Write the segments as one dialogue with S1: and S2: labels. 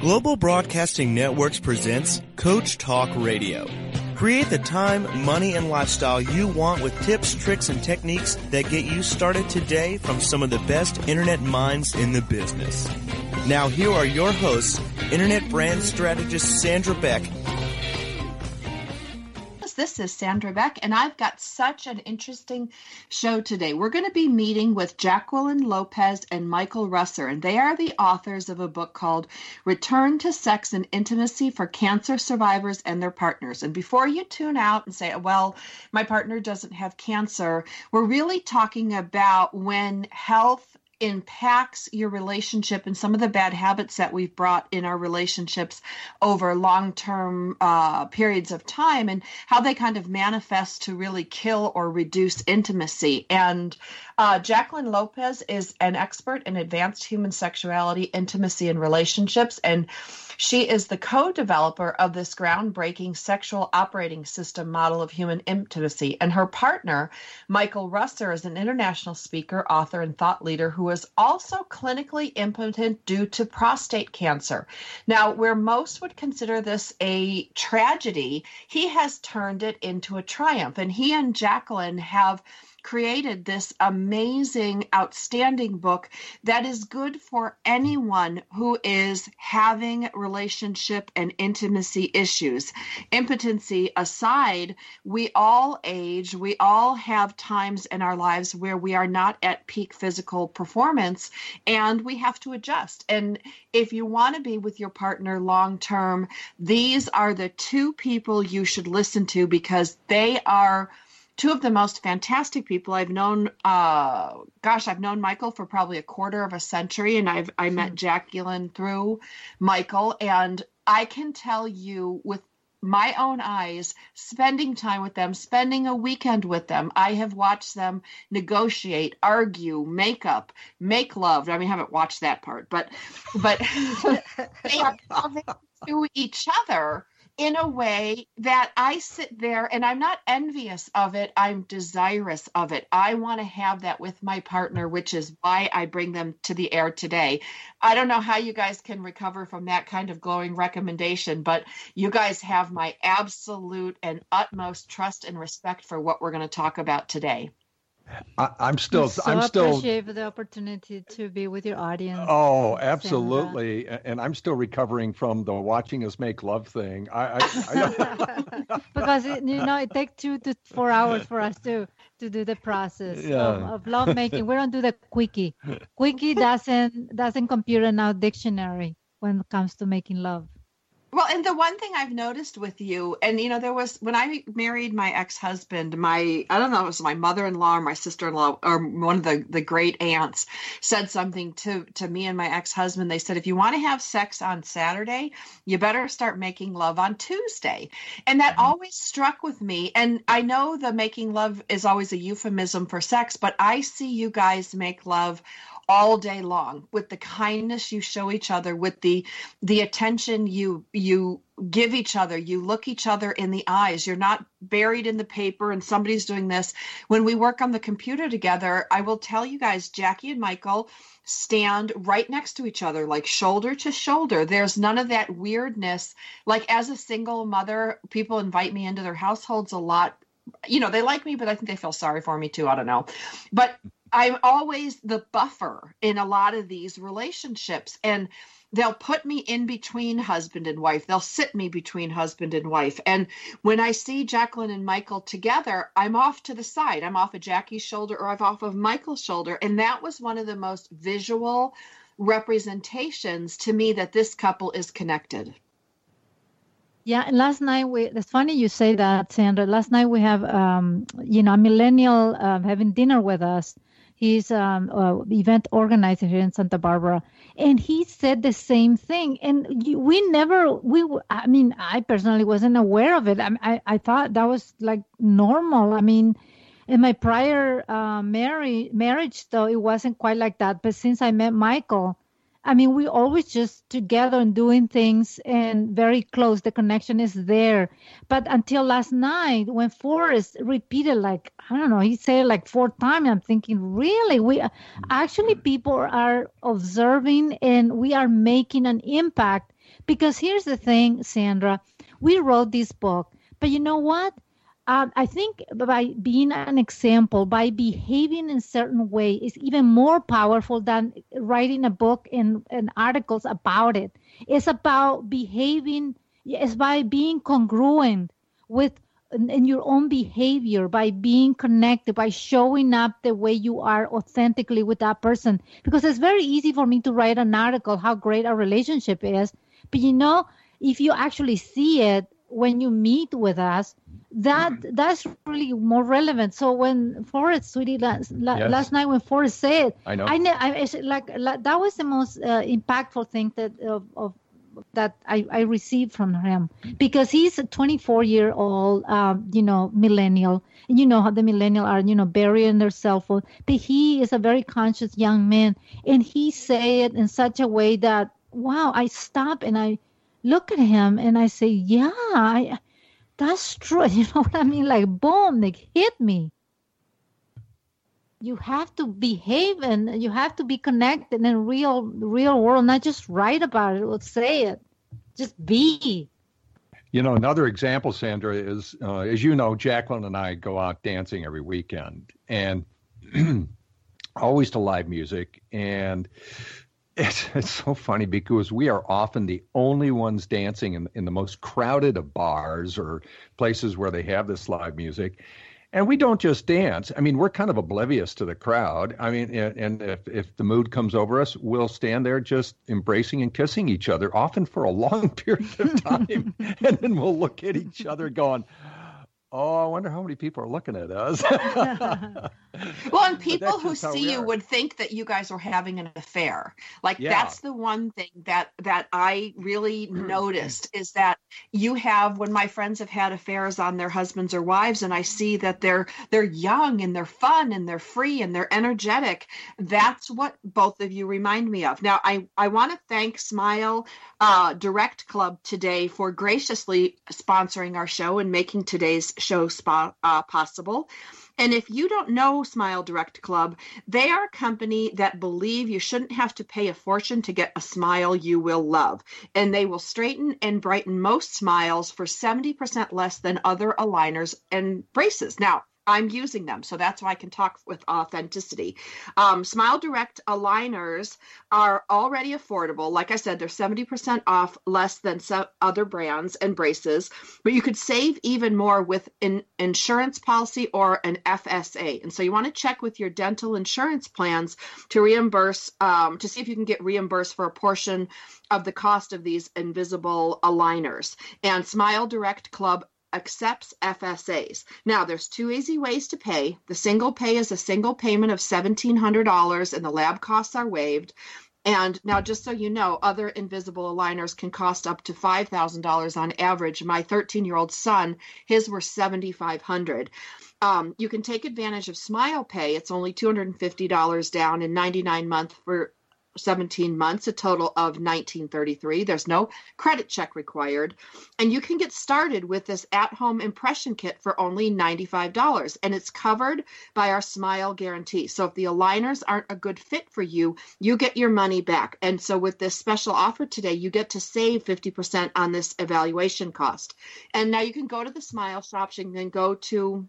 S1: Global Broadcasting Networks presents Coach Talk Radio. Create the time, money, and lifestyle you want with tips, tricks, and techniques that get you started today from some of the best internet minds in the business. Now, here are your hosts, Internet Brand Strategist Sandra Beck
S2: this is Sandra Beck, and I've got such an interesting show today. We're going to be meeting with Jacqueline Lopez and Michael Russer, and they are the authors of a book called Return to Sex and Intimacy for Cancer Survivors and Their Partners. And before you tune out and say, well, my partner doesn't have cancer, we're really talking about when health impacts your relationship and some of the bad habits that we've brought in our relationships over long term uh, periods of time and how they kind of manifest to really kill or reduce intimacy. And uh, Jacqueline Lopez is an expert in advanced human sexuality, intimacy, and relationships. And she is the co developer of this groundbreaking sexual operating system model of human intimacy. And her partner, Michael Russer, is an international speaker, author, and thought leader who is also clinically impotent due to prostate cancer. Now, where most would consider this a tragedy, he has turned it into a triumph. And he and Jacqueline have created this amazing, outstanding book that is good for anyone who is having relationship and intimacy issues. Impotency aside, we all age, we all have times in our lives where we are not at peak physical performance and we have to adjust. And if you want to be with your partner long term, these are the two people you should listen to because they are two of the most fantastic people I've known. Uh, gosh, I've known Michael for probably a quarter of a century, and I've I met hmm. Jacqueline through Michael, and I can tell you with my own eyes, spending time with them, spending a weekend with them. I have watched them negotiate, argue, make up, make love. I mean, I haven't watched that part, but but they are loving to each other in a way that I sit there and I'm not envious of it. I'm desirous of it. I want to have that with my partner, which is why I bring them to the air today. I don't know how you guys can recover from that kind of glowing recommendation, but you guys have my absolute and utmost trust and respect for what we're going to talk about today.
S3: I, am still.
S4: So
S3: I'm still.
S4: Appreciate the opportunity to be with your audience.
S3: Oh, absolutely, Sandra. and I'm still recovering from the watching us make love thing. I,
S4: I, I because it, you know it takes two to four hours for us to to do the process yeah. of, of love making. We don't do the quickie. Quickie doesn't doesn't compute in our dictionary when it comes to making love.
S2: Well, and the one thing I've noticed with you, and you know, there was when I married my ex husband, my I don't know, it was my mother in law or my sister in law or one of the the great aunts said something to to me and my ex husband. They said, if you want to have sex on Saturday, you better start making love on Tuesday, and that mm-hmm. always struck with me. And I know the making love is always a euphemism for sex, but I see you guys make love all day long with the kindness you show each other with the the attention you you give each other. You look each other in the eyes. You're not buried in the paper and somebody's doing this. When we work on the computer together i will tell you guys jackie and michael stand right next to each other like shoulder to shoulder. There's none of that weirdness. Like as a single mother people invite me into their households a lot. You know they like me but i think they feel sorry for me too. I don't know. But I'm always the buffer in a lot of these relationships. And they'll put me in between husband and wife. They'll sit me between husband and wife. And when I see Jacqueline and Michael together, I'm off to the side. I'm off of Jackie's shoulder or I'm off of Michael's shoulder. And that was one of the most visual representations to me that this couple is connected.
S4: Yeah, and last night we. It's funny you say that, Sandra. Last night we have, um, you know, a millennial uh, having dinner with us, He's um, uh, event organizer here in Santa Barbara, and he said the same thing. And we never, we, I mean, I personally wasn't aware of it. I, I, I thought that was like normal. I mean, in my prior uh, marriage, marriage though, it wasn't quite like that. But since I met Michael, I mean, we always just together and doing things and very close. The connection is there. But until last night, when Forrest repeated, like, I don't know, he said like four times, I'm thinking, really? We actually, mm-hmm. people are observing and we are making an impact Because here's the thing, Sandra, we wrote this book, but you know what? Um, I think by being an example, by behaving in a certain way, is even more powerful than writing a book and, and articles about it. It's about behaving, it's by being congruent with in your own behavior by being connected by showing up the way you are authentically with that person because it's very easy for me to write an article how great our relationship is but you know if you actually see it when you meet with us that that's really more relevant so when forrest sweetie last, yes. last night when forrest said
S3: i know i,
S4: I like, like that was the most uh, impactful thing that of, of that I, I received from him because he's a 24 year old, um, you know, millennial. And you know how the millennial are, you know, burying their cell phone. But he is a very conscious young man, and he said it in such a way that wow, I stop and I look at him and I say, yeah, I, that's true. You know what I mean? Like boom, like hit me you have to behave and you have to be connected in real real world not just write about it or say it just be
S3: you know another example sandra is uh, as you know jacqueline and i go out dancing every weekend and always to live music and it's, it's so funny because we are often the only ones dancing in, in the most crowded of bars or places where they have this live music and we don't just dance. I mean, we're kind of oblivious to the crowd. I mean, and if, if the mood comes over us, we'll stand there just embracing and kissing each other, often for a long period of time. and then we'll look at each other going, Oh, I wonder how many people are looking at us.
S2: well, and people who see you would think that you guys are having an affair. Like yeah. that's the one thing that that I really noticed is that you have when my friends have had affairs on their husbands or wives and I see that they're they're young and they're fun and they're free and they're energetic. That's what both of you remind me of. Now, I I want to thank Smile uh, Direct Club today for graciously sponsoring our show and making today's show spa, uh, possible. And if you don't know Smile Direct Club, they are a company that believe you shouldn't have to pay a fortune to get a smile you will love. And they will straighten and brighten most smiles for 70% less than other aligners and braces. Now, I'm using them. So that's why I can talk with authenticity. Um, Smile Direct aligners are already affordable. Like I said, they're 70% off less than other brands and braces, but you could save even more with an insurance policy or an FSA. And so you want to check with your dental insurance plans to reimburse, um, to see if you can get reimbursed for a portion of the cost of these invisible aligners. And Smile Direct Club accepts FSAs. Now, there's two easy ways to pay. The single pay is a single payment of $1,700 and the lab costs are waived. And now, just so you know, other invisible aligners can cost up to $5,000 on average. My 13 year old son, his were 7500 um, You can take advantage of Smile Pay. It's only $250 down and 99 month for 17 months, a total of 1933. There's no credit check required. And you can get started with this at home impression kit for only $95. And it's covered by our smile guarantee. So if the aligners aren't a good fit for you, you get your money back. And so with this special offer today, you get to save 50% on this evaluation cost. And now you can go to the smile shops and then go to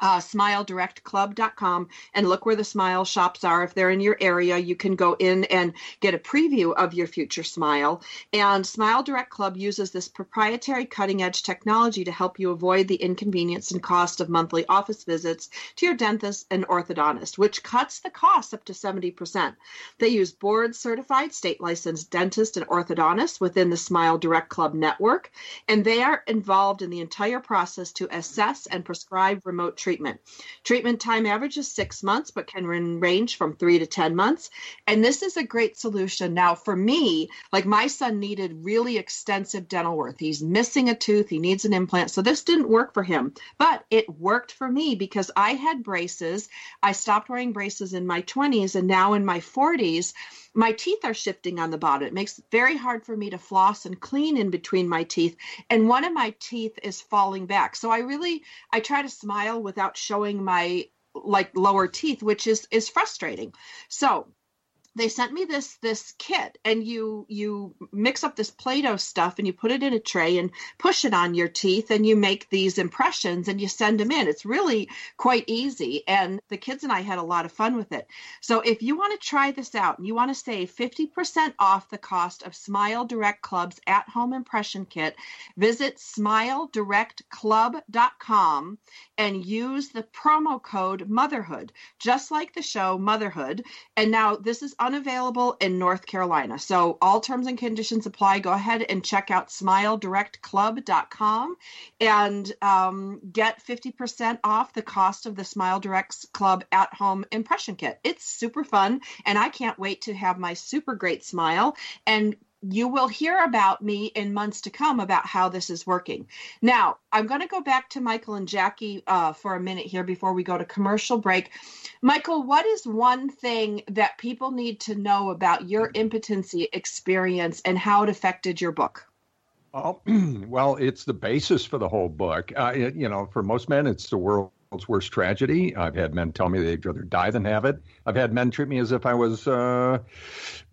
S2: uh, smiledirectclub.com and look where the smile shops are. If they're in your area, you can go in and get a preview of your future smile. And Smile Direct Club uses this proprietary cutting edge technology to help you avoid the inconvenience and cost of monthly office visits to your dentist and orthodontist, which cuts the cost up to 70%. They use board certified state licensed dentists and orthodontists within the Smile Direct Club network, and they are involved in the entire process to assess and prescribe remote treatment. Treatment time averages six months, but can range from three to 10 months. And this is a great solution. Now, for me, like my son needed really extensive dental work. He's missing a tooth, he needs an implant. So this didn't work for him, but it worked for me because I had braces. I stopped wearing braces in my 20s, and now in my 40s, my teeth are shifting on the bottom. It makes it very hard for me to floss and clean in between my teeth. And one of my teeth is falling back. So I really I try to smile without showing my like lower teeth, which is is frustrating. So they sent me this this kit and you you mix up this play-doh stuff and you put it in a tray and push it on your teeth and you make these impressions and you send them in. It's really quite easy and the kids and i had a lot of fun with it. So if you want to try this out and you want to save 50% off the cost of smile direct club's at-home impression kit visit smiledirect.club.com and use the promo code motherhood just like the show motherhood. And now this is unavailable in North Carolina. So all terms and conditions apply. Go ahead and check out smiledirectclub.com and um, get 50% off the cost of the Smile Direct Club at home impression kit. It's super fun, and I can't wait to have my super great smile and you will hear about me in months to come about how this is working. Now, I'm going to go back to Michael and Jackie uh, for a minute here before we go to commercial break. Michael, what is one thing that people need to know about your impotency experience and how it affected your book?
S3: Well, well, it's the basis for the whole book. Uh, it, you know, for most men, it's the world world's worst tragedy. I've had men tell me they'd rather die than have it. I've had men treat me as if I was uh,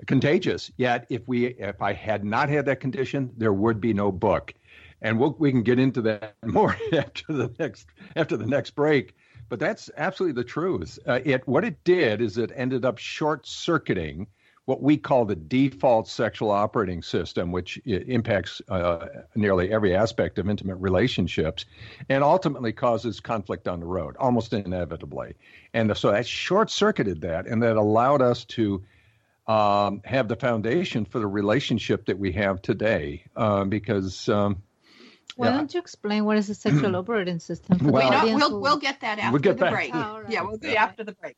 S3: contagious. Yet, if we, if I had not had that condition, there would be no book. And we'll, we can get into that more after the next after the next break. But that's absolutely the truth. Uh, it what it did is it ended up short circuiting what we call the default sexual operating system, which impacts uh, nearly every aspect of intimate relationships and ultimately causes conflict on the road, almost inevitably. And so that short circuited that, and that allowed us to um, have the foundation for the relationship that we have today. Uh, because. Um,
S4: why yeah. don't you explain what is the sexual operating system?
S2: well, you know, we'll, we'll get that after we'll get the that. break. Oh, right. Yeah, we'll do it after the break.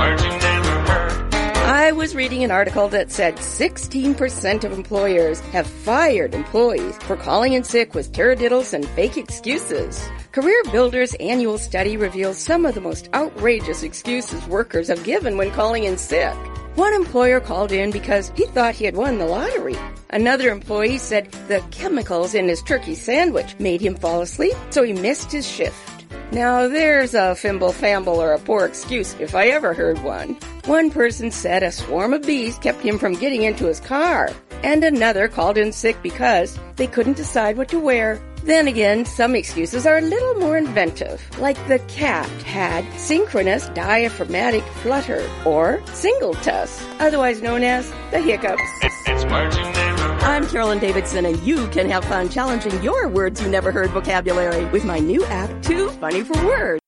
S5: I was reading an article that said 16% of employers have fired employees for calling in sick with taradiddles and fake excuses. Career Builder's annual study reveals some of the most outrageous excuses workers have given when calling in sick. One employer called in because he thought he had won the lottery. Another employee said the chemicals in his turkey sandwich made him fall asleep, so he missed his shift. Now there's a fimble famble or a poor excuse if I ever heard one. One person said a swarm of bees kept him from getting into his car, and another called in sick because they couldn't decide what to wear. Then again, some excuses are a little more inventive, like the cat had synchronous diaphragmatic flutter, or singultus, otherwise known as the hiccups. It's I'm Carolyn Davidson, and you can have fun challenging your words you never heard vocabulary with my new app, Too Funny for Words.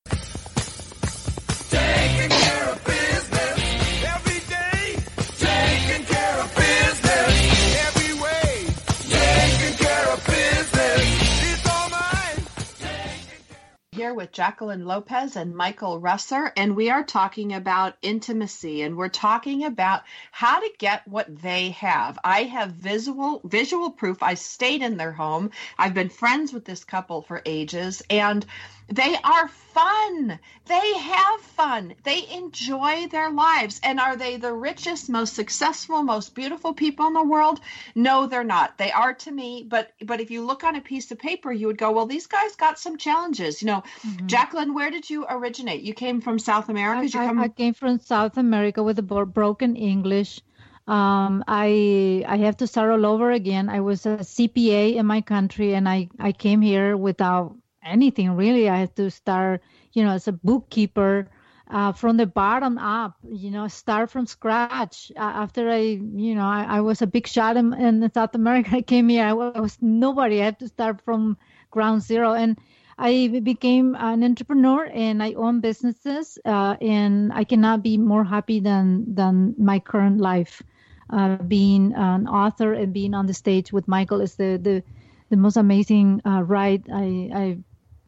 S2: Here with Jacqueline Lopez and Michael Russer, and we are talking about intimacy, and we're talking about how to get what they have. I have visual visual proof. I stayed in their home. I've been friends with this couple for ages, and they are fun. They have fun. They enjoy their lives. And are they the richest, most successful, most beautiful people in the world? No, they're not. They are to me, but but if you look on a piece of paper, you would go, well, these guys got some challenges. You know, mm-hmm. Jacqueline, where did you originate? You came from South America.
S4: I, I, I came from South America with a broken English. Um, I I have to start all over again. I was a CPA in my country, and I I came here without anything really. I had to start, you know, as a bookkeeper uh, from the bottom up, you know, start from scratch. Uh, after I, you know, I, I, was a big shot in, in South America. I came here, I was nobody. I had to start from ground zero. And I became an entrepreneur and I own businesses. Uh, and I cannot be more happy than, than my current life. Uh, being an author and being on the stage with Michael is the, the, the most amazing uh, ride I, I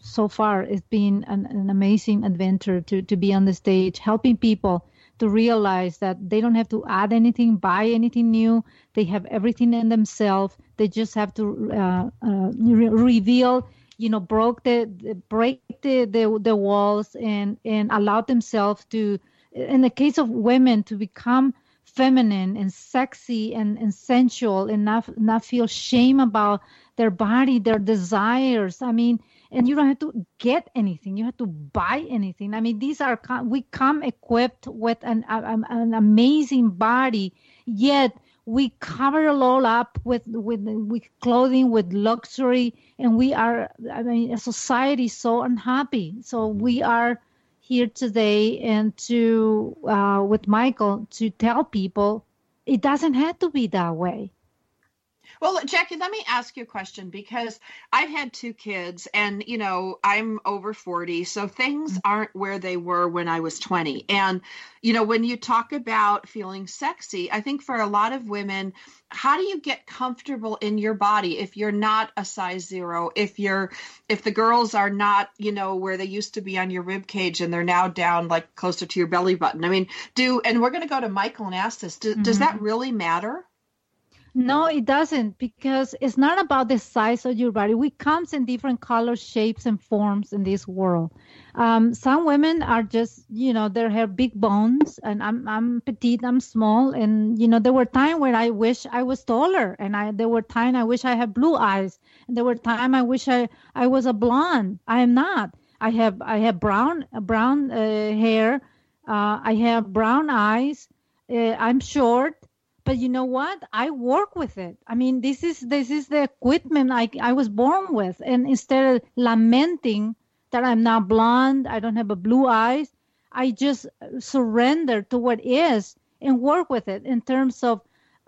S4: so far it's been an, an amazing adventure to, to be on the stage helping people to realize that they don't have to add anything buy anything new. They have everything in themselves. They just have to uh, uh, re- reveal you know broke the, the break the, the the walls and and allow themselves to in the case of women to become feminine and sexy and, and sensual and not not feel shame about their body their desires. I mean and you don't have to get anything. You have to buy anything. I mean these are we come equipped with an, an amazing body yet we cover it all up with with with clothing with luxury and we are i mean a society so unhappy. So we are here today and to uh, with michael to tell people it doesn't have to be that way
S2: well, Jackie, let me ask you a question because I've had two kids and, you know, I'm over 40, so things mm-hmm. aren't where they were when I was 20. And, you know, when you talk about feeling sexy, I think for a lot of women, how do you get comfortable in your body if you're not a size zero if you're if the girls are not you know where they used to be on your rib cage and they're now down like closer to your belly button i mean do and we're going to go to michael and ask this do, mm-hmm. does that really matter
S4: no, it doesn't because it's not about the size of your body. We comes in different colors, shapes, and forms in this world. Um, some women are just, you know, they have big bones, and I'm I'm petite, I'm small, and you know, there were times when I wish I was taller, and I there were times I wish I had blue eyes, and there were times I wish I I was a blonde. I am not. I have I have brown brown uh, hair. Uh, I have brown eyes. Uh, I'm short but you know what? I work with it. I mean this is this is the equipment i, I was born with. And instead of lamenting that i'm not blonde i don't have a blue eyes i just surrender to what is and work with it in terms of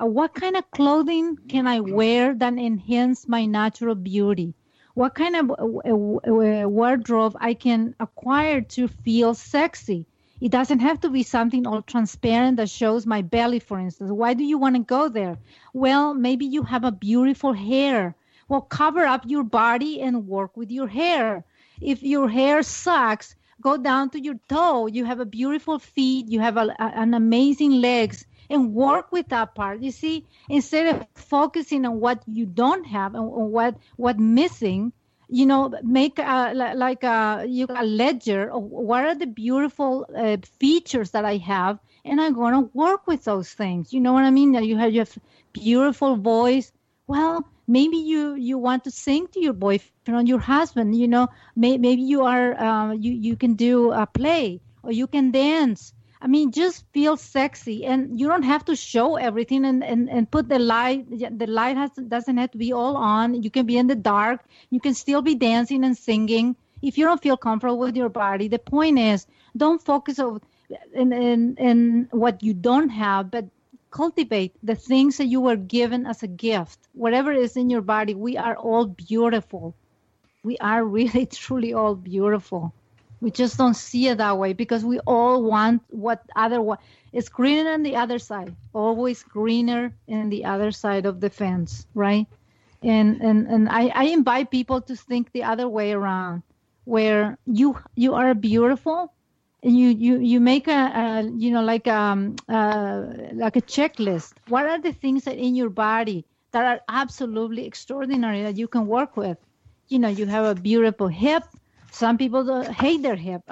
S4: uh, what kind of clothing can i wear that enhance my natural beauty? What kind of uh, uh, wardrobe i can acquire to feel sexy it doesn't have to be something all transparent that shows my belly, for instance. Why do you want to go there? Well, maybe you have a beautiful hair. Well, cover up your body and work with your hair. If your hair sucks, go down to your toe. You have a beautiful feet. You have a, a, an amazing legs and work with that part. You see, instead of focusing on what you don't have and what what missing, you know make a, like a, you, a ledger of what are the beautiful uh, features that i have and i'm going to work with those things. You know what i mean? That you have your beautiful voice. Well maybe you you want to sing to your boyfriend your husband you know? May, maybe you are uh, you you can do a play or you can dance I mean, just feel sexy, and you don't have to show everything and, and, and put the light. The light has doesn't have to be all on. You can be in the dark. You can still be dancing and singing. If you don't feel comfortable with your body, the point is don't focus on in, in, in what you don't have, but cultivate the things that you were given as a gift. Whatever is in your body, we are all beautiful. We are really, truly all beautiful. We just don't see it that way because we all want what other one. It's greener on the other side, always greener in the other side of the fence, right? And and and I, I invite people to think the other way around. where you you are beautiful and you you you make a, a you know like um uh, like a checklist what are the things that in your body that are absolutely extraordinary that you can work with you know you have a beautiful hip some people hate their hip.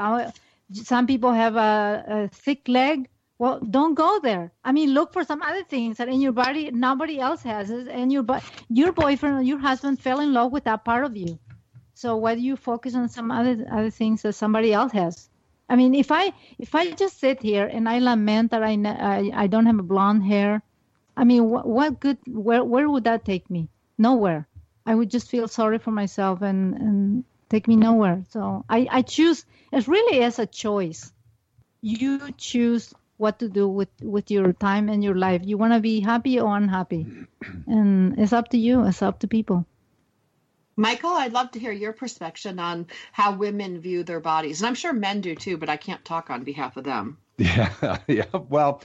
S4: Some people have a, a thick leg. Well don't go there. I mean look for some other things that in your body nobody else has. It, and your your boyfriend or your husband fell in love with that part of you. So why do you focus on some other other things that somebody else has. I mean if i if i just sit here and i lament that i i, I don't have a blonde hair i mean what good where where would that take me? Nowhere. I would just feel sorry for myself and and take me nowhere so i i choose it really is a choice you choose what to do with with your time and your life. You want to be happy or unhappy, and it's up to you. It's up to people.
S2: Michael, I'd love to hear your perspective on how women view their bodies, and I'm sure men do too, but I can't talk on behalf of them.
S3: Yeah, yeah. Well,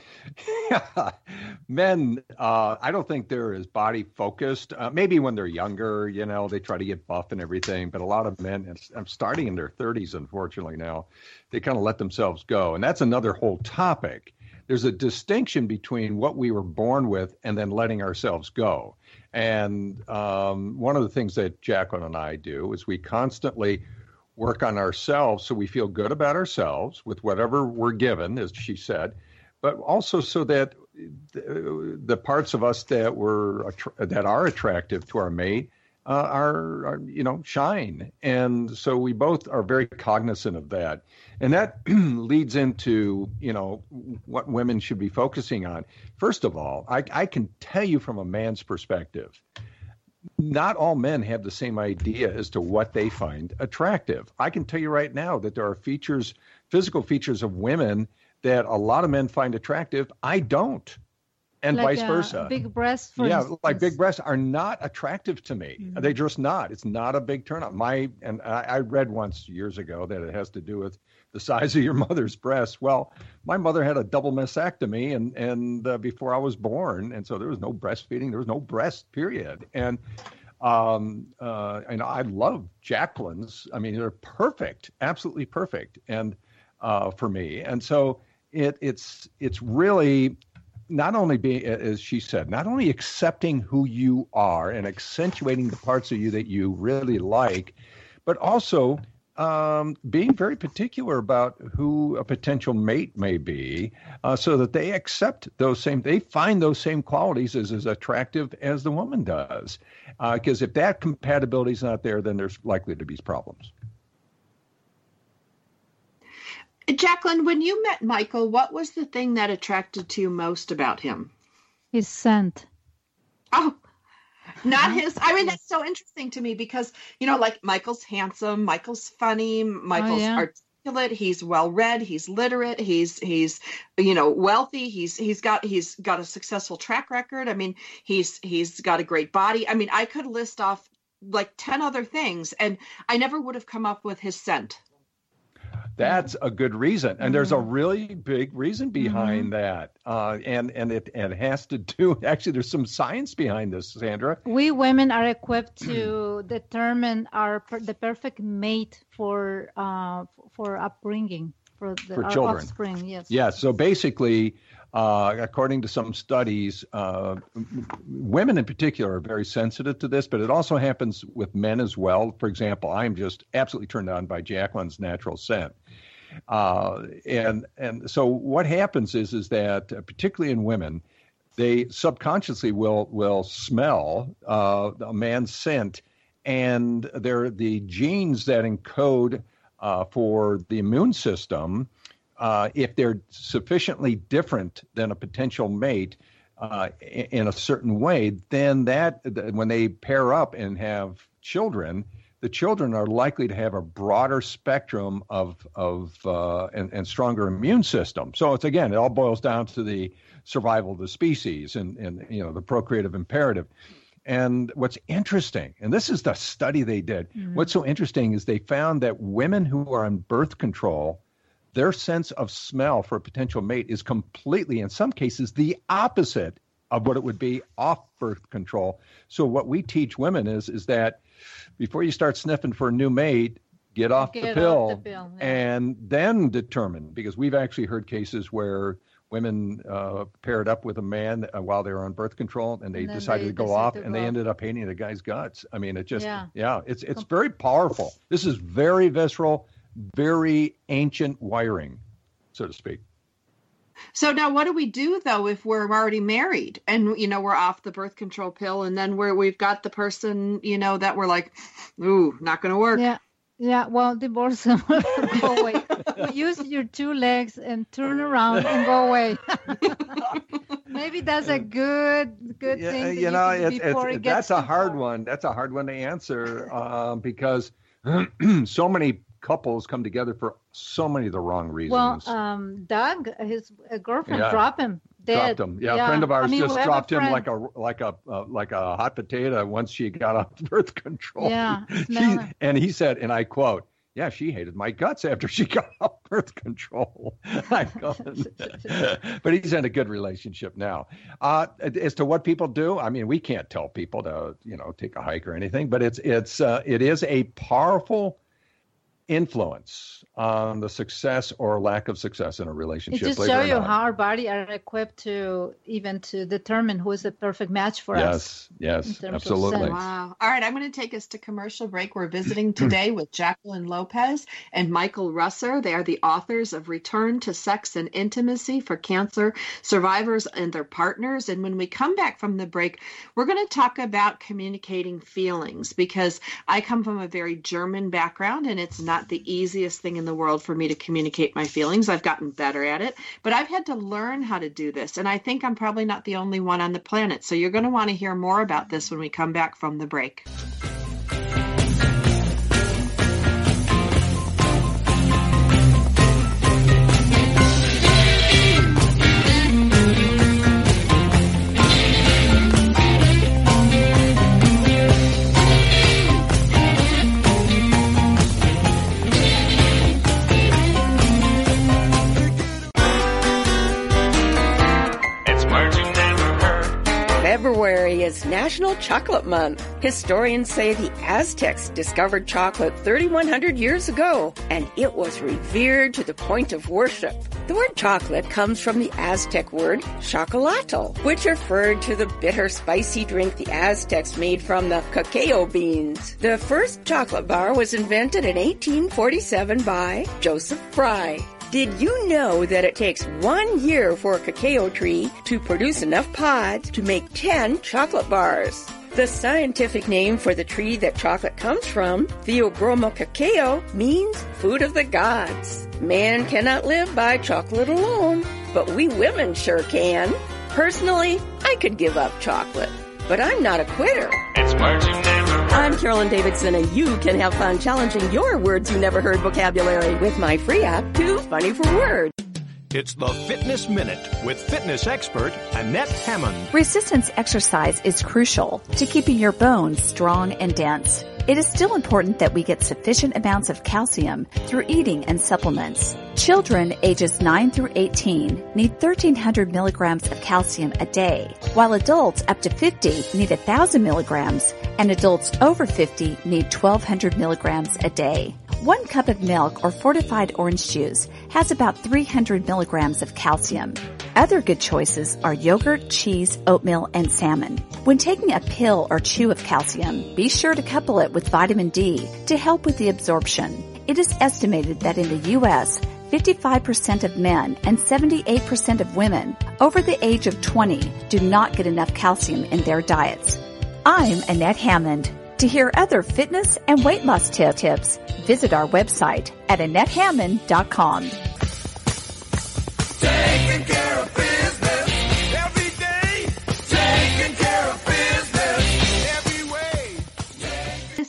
S3: yeah. men, uh, I don't think they're as body focused. Uh, maybe when they're younger, you know, they try to get buff and everything. But a lot of men, I'm starting in their 30s, unfortunately now, they kind of let themselves go, and that's another whole topic. There's a distinction between what we were born with and then letting ourselves go. And um, one of the things that Jacqueline and I do is we constantly work on ourselves so we feel good about ourselves with whatever we're given, as she said, but also so that the, parts of us that were that are attractive to our mate uh, are, are, you know shine, and so we both are very cognizant of that, and that leads into you know what women should be focusing on. First of all, I, I can tell you from a man's perspective not all men have the same idea as to what they find attractive. I can tell you right now that there are features, physical features of women that a lot of men find attractive. I don't. And
S4: like
S3: vice versa.
S4: Big breasts,
S3: yeah,
S4: instance.
S3: like big breasts are not attractive to me. Mm-hmm. They're just not. It's not a big turnout. My and I, I read once years ago that it has to do with the size of your mother's breasts. Well, my mother had a double mastectomy, and and uh, before I was born, and so there was no breastfeeding. There was no breast, period. And um, uh, and I love Jacqueline's. I mean, they're perfect, absolutely perfect, and uh, for me. And so it it's it's really not only being, as she said, not only accepting who you are and accentuating the parts of you that you really like, but also um, being very particular about who a potential mate may be, uh, so that they accept those same, they find those same qualities as as attractive as the woman does. Because uh, if that compatibility is not there, then there's likely to be problems.
S2: Jacqueline, when you met Michael, what was the thing that attracted to you most about him?
S4: His scent.
S2: Oh, not his i mean that's so interesting to me because you know like michael's handsome michael's funny michael's oh, yeah. articulate he's well read he's literate he's he's you know wealthy he's he's got he's got a successful track record. I mean he's he's got a great body. I mean i could list off like 10 other things and i never would have come up with his scent
S3: that's a good reason, and there's a mm-hmm. really big reason behind mm-hmm. that, uh, and and it and it has to do. Actually, there's some science behind this, Sandra.
S4: We women are equipped to determine our the perfect mate for uh, for upbringing for, the,
S3: for children.
S4: offspring. Yes.
S3: Yeah. So basically, uh, according to some studies, uh, women in particular are very sensitive to this, but it also happens with men as well. For example, I'm just absolutely turned on by Jacqueline's natural scent. Uh, and and so what happens is is that uh, particularly in women, they subconsciously will will smell uh, a man's scent, and they're the genes that encode for the immune system uh, if they're sufficiently different than a potential mate uh, in a certain way, then that when they pair up and have children, the children are likely to have a broader spectrum of of uh, and, and, stronger immune system. So it's again, it all boils down to the survival of the species and and you know the procreative imperative. And what's interesting, and this is the study they did. Mm-hmm. What's so interesting is they found that women who are on birth control their sense of smell for a potential mate is completely, in some cases, the opposite of what it would be off birth control. So what we teach women is is that before you start sniffing for a new mate, get off,
S4: Get
S3: the,
S4: off
S3: pill
S4: the pill, yeah.
S3: and then determine because we've actually heard cases where women uh, paired up with a man uh, while they were on birth control and they
S4: And
S3: decided
S4: they
S3: to go off
S4: to
S3: and
S4: go
S3: they ended up hating the guy's guts. I mean, it just
S4: Yeah.
S3: yeah, it's it's very powerful. This is very visceral, very ancient wiring, so to speak.
S2: So now, what do we do though if we're already married and you know we're off the birth control pill, and then we're we've got the person you know that we're like, ooh, not going to work.
S4: Yeah. Yeah, well, divorce them. go away. Use your two legs and turn around and go away. Maybe that's a good good
S3: Yeah,
S4: thing. that
S3: you know,
S4: can
S3: it's,
S4: before
S3: it's
S4: it gets
S3: that's a hard
S4: far.
S3: one. That's a hard one to answer um, because so many couples come together for so many of the wrong reasons.
S4: Well, um, Doug, his uh, girlfriend,
S3: Yeah.
S4: dropped him. Dead.
S3: dropped him. Yeah, a friend of
S4: I
S3: ours
S4: mean,
S3: just dropped him like a like a uh, like a hot potato once she got off birth control.
S4: Yeah,
S3: She- and he said, and I quote, "Yeah, she hated my guts after she got off birth control." I but he's in a good relationship now. Uh, as to what people do, I mean, we can't tell people to you know take a hike or anything, but it's it's uh, it is a powerful influence on the success or lack of success in a
S4: It
S3: relationship.
S4: just show you how our body are equipped to even to determine who is the perfect match for us.
S3: yes, yes, absolutely.
S2: Wow. All right, I'm going to take us to commercial break. We're visiting hmm. today with Jacqueline Lopez and Michael Russer. They are the authors of Return to Sex and Intimacy for Cancer Survivors and Their Partners. And when we come back from the break, we're going to talk about communicating feelings because I come from a very German background and it's not the easiest thing in the world for me to communicate my feelings. I've gotten better at it, but I've had to learn how to do this. And I think I'm probably not the only one on the planet. So you're going to want to hear more about this when we come back from the break.
S5: Is National Chocolate Month. Historians say the Aztecs discovered chocolate 3,100 years ago, and it was revered to the point of worship. The word chocolate comes from the Aztec word chocolato, which referred to the bitter, spicy drink the Aztecs made from the cacao beans. The first chocolate bar was invented in 1847 by Joseph Fry. Did you know that it takes one year for a cacao tree to produce enough pods to make 10 chocolate bars? The scientific name for the tree that chocolate comes from, Theobroma cacao, means food of the gods. Man cannot live by chocolate alone, but we women sure can. Personally, I could give up chocolate, but I'm not a quitter.
S6: It's words you never heard.
S5: I'm Carolyn Davidson, and you can have fun challenging your words you never heard vocabulary with my free app, Too Funny for Words.
S7: It's the Fitness Minute with fitness expert Annette Hammond.
S8: Resistance exercise is crucial to keeping your bones strong and dense. It is still important that we get sufficient amounts of calcium through eating and supplements. Children ages 9 through 18 need 1300 milligrams of calcium a day, while adults up to 50 need 1000 milligrams and adults over 50 need 1200 milligrams a day. One cup of milk or fortified orange juice has about 300 milligrams of calcium. Other good choices are yogurt, cheese, oatmeal, and salmon. When taking a pill or chew of calcium, be sure to couple it with vitamin D to help with the absorption. It is estimated that in the U.S., 55% of men and 78% of women over the age of 20 do not get enough calcium in their diets. I'm Annette Hammond. To hear other fitness and weight loss tip- tips, visit our website at AnnetteHammond.com.
S6: Taking care of business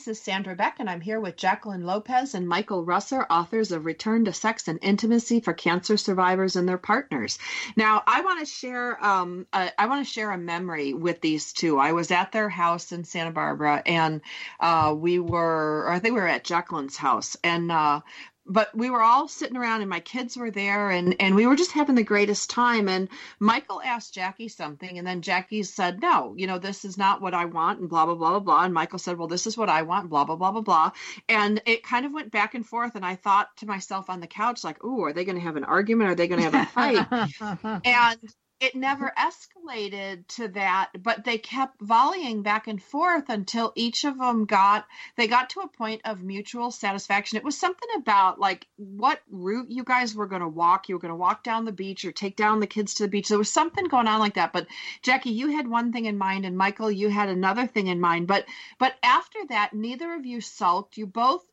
S2: is Sandra Beck, and I'm here with Jacqueline Lopez and Michael Russer, authors of Return to Sex and Intimacy for Cancer Survivors and Their Partners. Now, I want to share, um, a, I want to share a memory with these two. I was at their house in Santa Barbara, and uh, we were, I think we were at Jacqueline's house, and uh, but we were all sitting around and my kids were there and and we were just having the greatest time. And michael asked jackie something and then jackie said no you know this is not what i want and blah blah blah blah blah. And michael said well this is what i want blah blah blah blah blah. And it kind of went back and forth. And i thought to myself on the couch like oh are they going to have an argument? Are they going to have a fight? And it never mm-hmm. escalated to that but they kept volleying back and forth until each of them got they got to a point of mutual satisfaction. It was something about like what route you guys were going to walk. You were going to walk down the beach or take down the kids to the beach. There was something going on like that. But jackie you had one thing in mind and michael you had another thing in mind. But but after that neither of you sulked. You both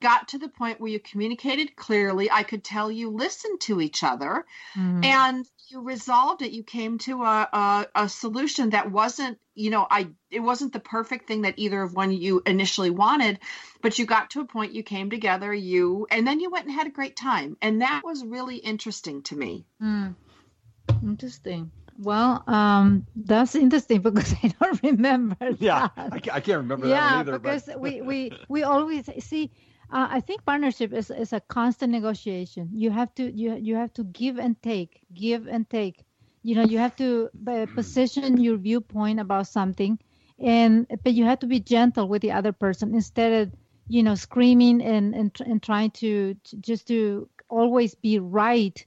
S2: got to the point where you communicated clearly. I could tell you listened to each other
S4: Mhm.
S2: and you resolved it. You came to a, a, a solution that wasn't, you know, I it wasn't the perfect thing that either of one you initially wanted, but you got to a point you came together, you and then you went and had a great time. And that was really interesting to me.
S4: Mm. Interesting. Well, um, that's interesting because I don't remember.
S3: Yeah,
S4: that.
S3: I, I can't remember
S4: yeah,
S3: that either.
S4: because
S3: but,
S4: we, we we always see. Uh, I think partnership is, is a constant negotiation. You have to you you have to give and take, give and take. You know, you have to uh, position your viewpoint about something, and but you have to be gentle with the other person instead of you know screaming and and, and trying to, to just to always be right.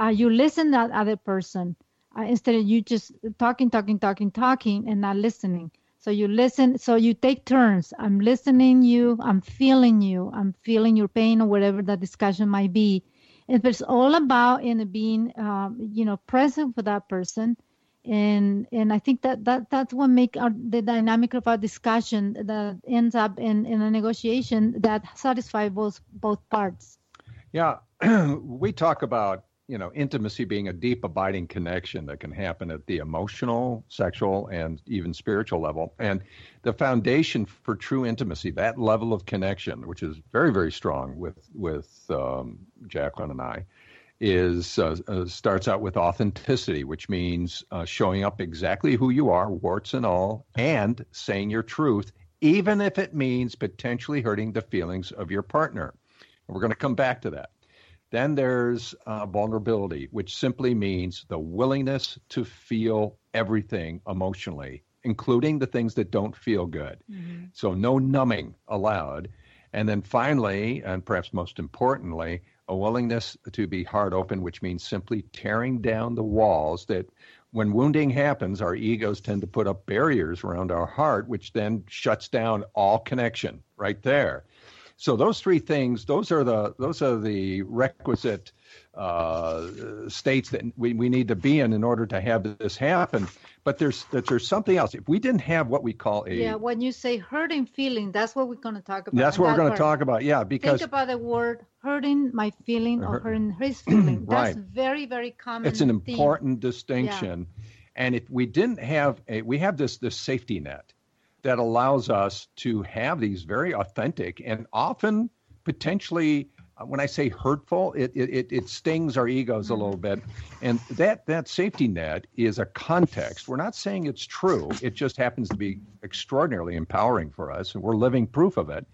S4: Uh, you listen to that other person uh, instead of you just talking, talking, talking, talking, and not listening. So you listen. So you take turns. I'm listening you. I'm feeling you. I'm feeling your pain or whatever that discussion might be. And it's all about in being, um, you know, present for that person. And and I think that, that that's what make our, the dynamic of our discussion that ends up in, in a negotiation that satisfies both both parts.
S3: Yeah, we talk about you know intimacy being a deep, abiding connection that can happen at the emotional, sexual, and even spiritual level. And the foundation for true intimacy, that level of connection, which is very, very strong with with um, Jacqueline and I, is uh, uh, starts out with authenticity, which means uh, showing up exactly who you are, warts and all, and saying your truth, even if it means potentially hurting the feelings of your partner. And we're going to come back to that. Then there's uh, vulnerability, which simply means the willingness to feel everything emotionally, including the things that don't feel good. So no numbing allowed. And then finally, and perhaps most importantly, a willingness to be heart open, which means simply tearing down the walls that when wounding happens, our egos tend to put up barriers around our heart, which then shuts down all connection right there. So those three things, those are the those are the requisite uh, states that we, we need to be in in order to have this happen. But there's there's something else. If we didn't have what we call a
S4: Yeah, when you say hurting feeling, that's what we're going to talk about.
S3: that's what we're going to talk about. Yeah, because
S4: Think about the word hurting my feeling or hurting his feeling. That's
S3: Right.
S4: very, very common.
S3: it's an
S4: theme.
S3: important distinction and if we didn't have a we have this this safety net that allows us to have these very authentic and often potentially uh, when i say hurtful it it, it, stings our egos a little bit and that that safety net is a context we're not saying it's true it just happens to be extraordinarily empowering for us and we're living proof of it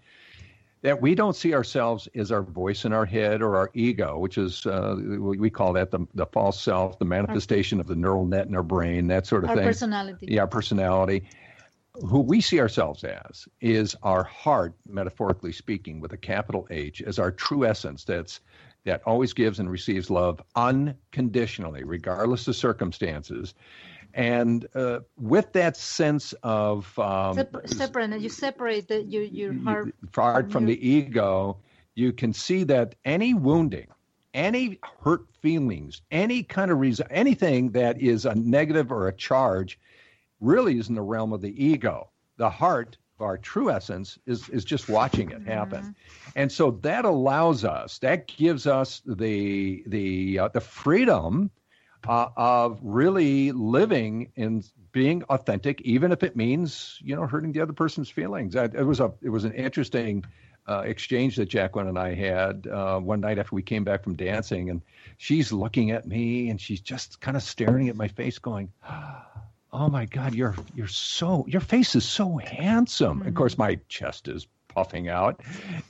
S3: that we don't see ourselves as our voice in our head or our ego, which is uh, we call that the the false self, the manifestation of the neural net in our brain, that sort of
S4: Our
S3: thing.
S4: personality.
S3: Yeah, our personality. Who we see ourselves as is our heart, metaphorically speaking, with a capital H, as our true essence. That's that always gives and receives love unconditionally, regardless of circumstances. And uh, with that sense of um,
S4: Separ- separate. You separate the, your your heart.
S3: apart from the ego, you can see that any wounding, any hurt feelings, any kind of reason, anything that is a negative or a charge, really is in the realm of the ego. The heart, our true essence, is is just watching it happen, and so that allows us, that gives us the the uh, the freedom uh, of really living and being authentic, even if it means you know hurting the other person's feelings. It was a it was an interesting uh, exchange that Jacqueline and I had uh, one night after we came back from dancing, and she's looking at me and she's just kind of staring at my face, going. Oh my God, you're you're so your face is so handsome. Of course, my chest is puffing out,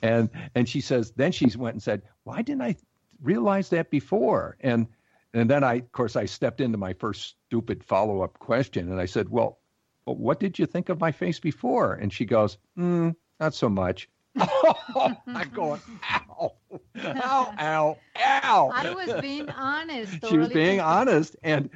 S3: and and she says, then she went and said, why didn't I realize that before? And and then I, of course, I stepped into my first stupid follow up question, and I said, well, what did you think of my face before? And she goes, mm, not so much. I'm going, ow, ow, ow, ow.
S4: I was being honest.
S3: she was being honest, and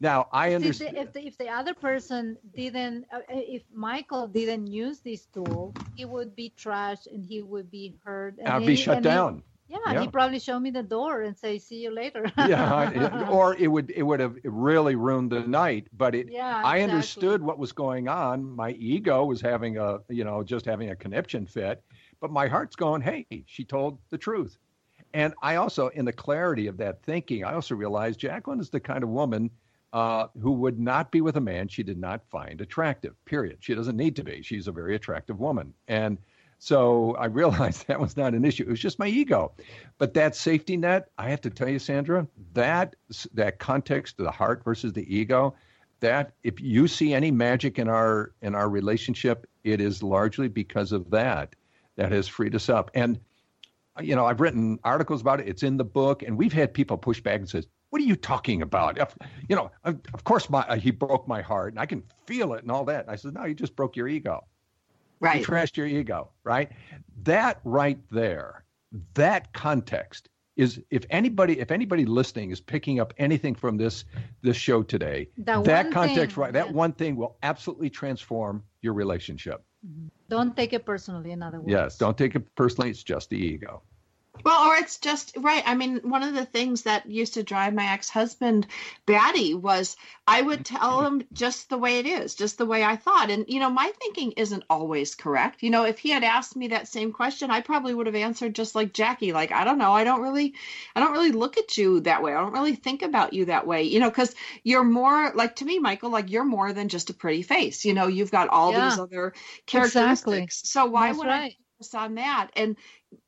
S3: now I understand.
S4: if the if the other person didn't, uh, if Michael didn't use this tool, he would be trashed and he would be hurt. And
S3: I'd
S4: he-
S3: be shut
S4: and he-
S3: down.
S4: yeah,
S3: Yeah.
S4: he probably show me the door and say, "See you later."
S3: yeah, I- or it would it would have really ruined the night. But it,
S4: Yeah,
S3: I
S4: exactly.
S3: understood what was going on. My ego was having a, you know, just having a conniption fit, but my heart's going, hey, she told the truth. And I also, in the clarity of that thinking, I also realized Jacqueline is the kind of woman uh, who would not be with a man she did not find attractive. Period. She doesn't need to be. She's a very attractive woman, and so I realized that was not an issue. It was just my ego. But that safety net, I have to tell you, Sandra, that that context the heart versus the ego, that if you see any magic in our in our relationship, it is largely because of that. That has freed us up. And you know, I've written articles about it. It's in the book, and we've had people push back and says, "What are you talking about?" If- you know, of of course, my uh, he broke my heart, and I can feel it and all that. And I said, "No, you just broke your ego."
S2: Right.
S3: You trashed your ego, right? That right there, that context is if anybody if anybody listening is picking up anything from this this show today,
S4: That
S3: that context
S4: thing,
S3: right, that
S4: yeah.
S3: one thing will absolutely transform your relationship.
S4: Don't take it personally. In other words.
S3: Yes, don't take it personally, it's just the ego.
S2: Well, or it's just right. I mean, one of the things that used to drive my ex-husband batty was I would tell him just the way it is, just the way I thought. And you know, my thinking isn't always correct. You know, if he had asked me that same question, I probably would have answered just like Jackie, like, I don't know, I don't really I don't really look at you that way. I don't really think about you that way. You know, cuz you're more like to me, Michael, like you're more than just a pretty face. You know, you've got all these other characteristics. So why
S4: That's
S2: would I
S4: right.
S2: focus on that? And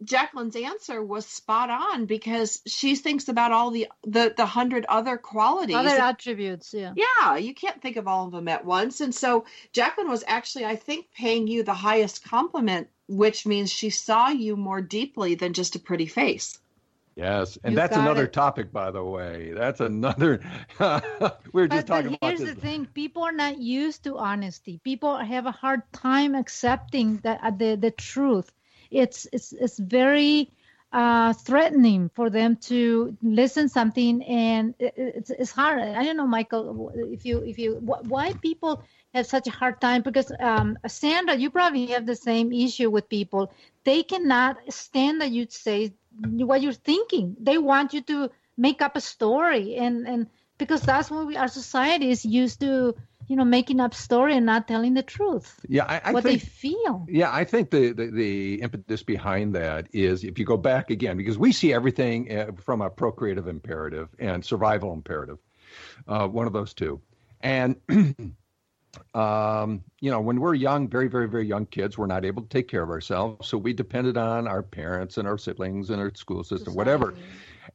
S2: Jacqueline's answer was spot on because she thinks about all the the the hundred other qualities.
S4: Other attributes. Yeah.
S2: yeah, you can't think of all of them at once. And so Jacqueline was actually, I think, paying you the highest compliment, which means she saw you more deeply than just a pretty face.
S3: Yes, and
S4: You
S3: that's another
S4: it.
S3: topic, by the way. That's another. we were just talking
S4: but
S3: about
S4: here's the thing: people are not used to honesty. People have a hard time accepting that uh, the the truth. It's it's it's very uh, threatening for them to listen something, and it, it's it's hard. I don't know, Michael, if you if you wh- why people have such a hard time because um, Sandra, you probably have the same issue with people. They cannot stand that you say what you're thinking. They want you to make up a story, and and because that's what we, our society is used to, you know, making up story and not telling the truth,
S3: Yeah, I, I
S4: what
S3: think.
S4: they feel.
S3: Yeah, I think the, the the impetus behind that is if you go back again, because we see everything uh, from a procreative imperative and survival imperative, uh, one of those two, and. Um, you know, when we're young, very, very, very young kids, we're not able to take care of ourselves. So we depended on our parents and our siblings and our school system, whatever.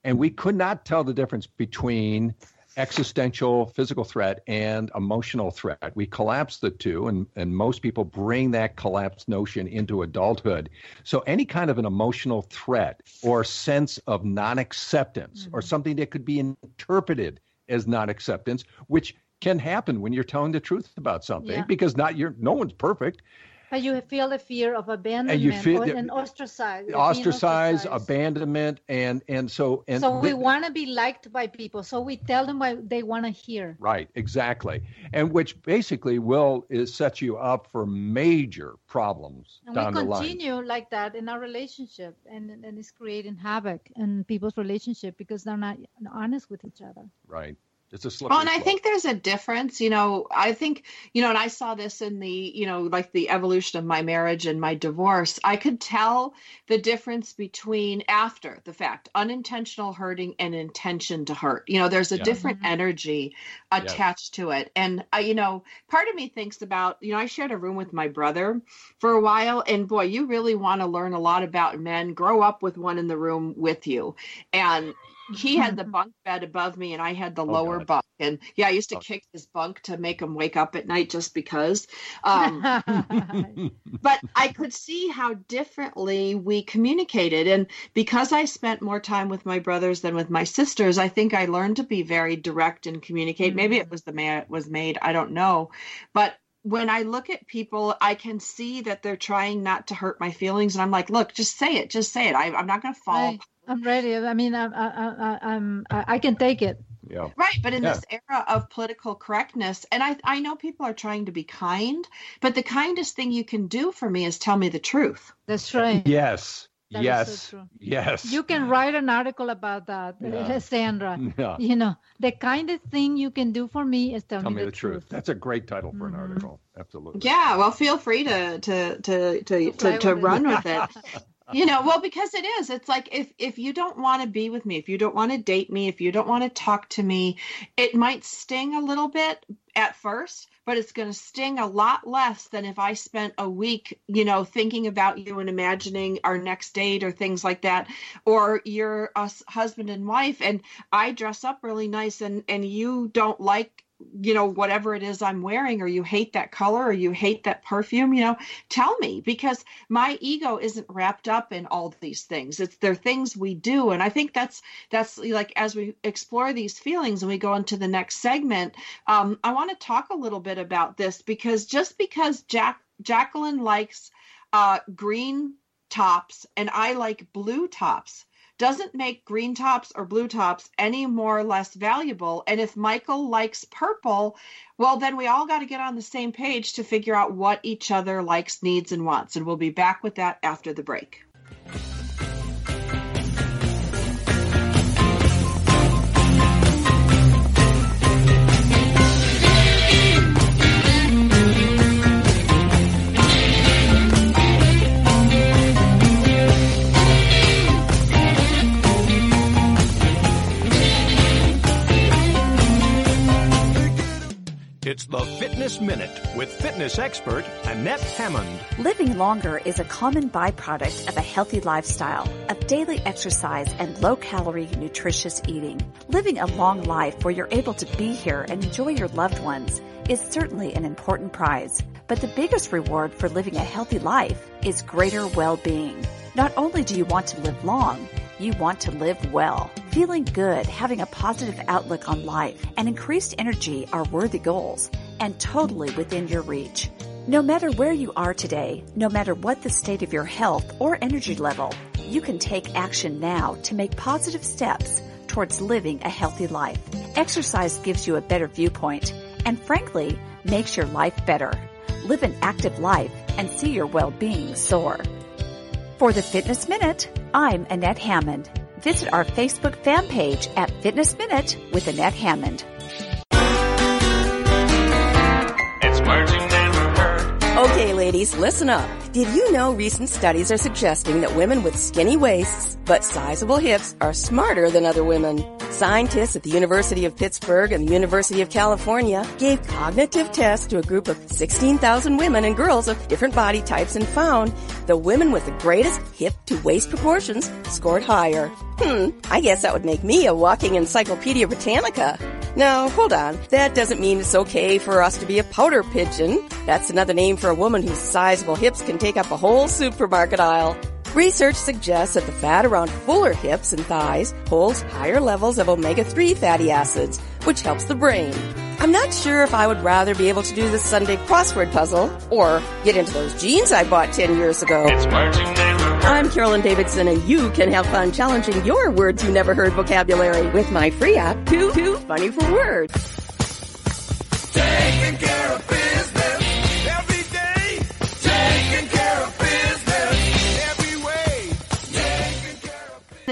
S3: And we could not tell the difference between existential physical threat and emotional threat. We collapse the two, and, and most people bring that collapsed notion into adulthood. So, any kind of an emotional threat or sense of non acceptance or something that could be interpreted as non acceptance, which can happen when you're telling the truth about something
S4: Yeah.
S3: because not you're no one's perfect
S4: But you feel the fear of abandonment
S3: you feel
S4: or,
S3: the-
S4: and ostracized.
S3: ostracize
S4: ostracized.
S3: abandonment and and so and
S4: so we want to be liked by people. So we tell them what they want to hear.
S3: Right, exactly. And which basically will is set you up for major problems
S4: And
S3: down
S4: we
S3: the line.
S4: continue like that in our relationship, and, and it's creating havoc in people's relationship because they're not honest with each other.
S3: Right. It's a slippery
S2: Well, and I think there's a difference. You know, I think, you know, and I saw this in the, you know, like the evolution of my marriage and my divorce. I could tell the difference between after the fact, unintentional hurting and intention to hurt. You know, there's a
S3: Yeah.
S2: different mm-hmm. energy attached to it. And, I, you know, part of me thinks about, you know, I shared a room with my brother for a while. And boy, you really want to learn a lot about men, grow up with one in the room with you. And he had the bunk bed above me and I had the lower
S3: God.
S2: bunk. And yeah, I used to
S3: Oh.
S2: kick his bunk to make him wake up at night just because. Um, but I could see how differently we communicated. And because I spent more time with my brothers than with my sisters, I think I learned to be very direct and communicate. Maybe it was the man it was made, I don't know. But when I look at people, I can see that they're trying not to hurt my feelings. And I'm like, look, just say it. Just say it. I, I'm not going to fall.
S4: Right. I'm ready. I mean, I'm, I, I, I'm, I I can take it.
S3: yeah.
S2: Right, but in
S3: Yeah.
S2: this era of political correctness, and I, I know people are trying to be kind, but the kindest thing you can do for me is tell me the truth.
S4: That's right.
S3: Yes.
S4: That is so
S3: yes.
S4: true.
S3: yes.
S4: You can write an article about that,
S3: Yeah.
S4: Sandra.
S3: Yeah.
S4: You know, the kindest thing you can do for me is tell,
S3: Tell
S4: me, the, truth.
S3: That's a great title for an
S4: Mhm.
S3: article. Absolutely.
S2: Yeah, well, feel free to to to to
S4: fly
S2: to, to
S4: with it.
S2: run with it. You know well because it is it's like if if you don't want to be with me if you don't want to date me if you don't want to talk to me it might sting a little bit at first but it's going to sting a lot less than if i spent a week you know thinking about you and imagining our next date or things like that or you're a husband and wife and i dress up really nice and and you don't like you know whatever it is i'm wearing or you hate that color or you hate that perfume you know tell me because my ego isn't wrapped up in all these things. It's they're things we do and i think that's that's like as we explore these feelings and we go into the next segment um, i want to talk a little bit about this because just because jack jacqueline likes uh, green tops and i like blue tops doesn't make green tops or blue tops any more or less valuable. And if Michael likes purple, well, then we all got to get on the same page to figure out what each other likes, needs, and wants. And we'll be back with that after the break.
S7: It's the Fitness Minute with fitness expert Annette Hammond.
S8: Living longer is a common byproduct of a healthy lifestyle, of daily exercise and low calorie, nutritious eating. Living a long life where you're able to be here and enjoy your loved ones is certainly an important prize. But the biggest reward for living a healthy life is greater well-being. Not only do you want to live long, you want to live well. Feeling good, having a positive outlook on life, and increased energy are worthy goals and totally within your reach. No matter where you are today, no matter what the state of your health or energy level, you can take action now to make positive steps towards living a healthy life. Exercise gives you a better viewpoint and frankly makes your life better. Live an active life and see your well-being soar. For the Fitness Minute, I'm Annette Hammond. Visit our Facebook fan page at Fitness Minute with Annette Hammond.
S9: It's words you.
S5: Okay, ladies, listen up. Did you know recent studies are suggesting that women with skinny waists but sizable hips are smarter than other women? Scientists at the University of Pittsburgh and the University of California gave cognitive tests to a group of 16,000 women and girls of different body types and found the women with the greatest hip to waist proportions scored higher. Hmm, I guess that would make me a walking Encyclopedia Britannica. Now, hold on. That doesn't mean it's okay for us to be a powder pigeon. That's another name for a woman whose sizable hips can take up a whole supermarket aisle. Research suggests that the fat around fuller hips and thighs holds higher levels of omega-3 fatty acids, which helps the brain. I'm not sure if I would rather be able to do this Sunday crossword puzzle or get into those jeans I bought 10 years ago.
S9: It's words you.
S5: I'm Carolyn Davidson, and you can have fun challenging your words you never heard vocabulary with my free app, Too Too Funny for Words.
S6: Taking care of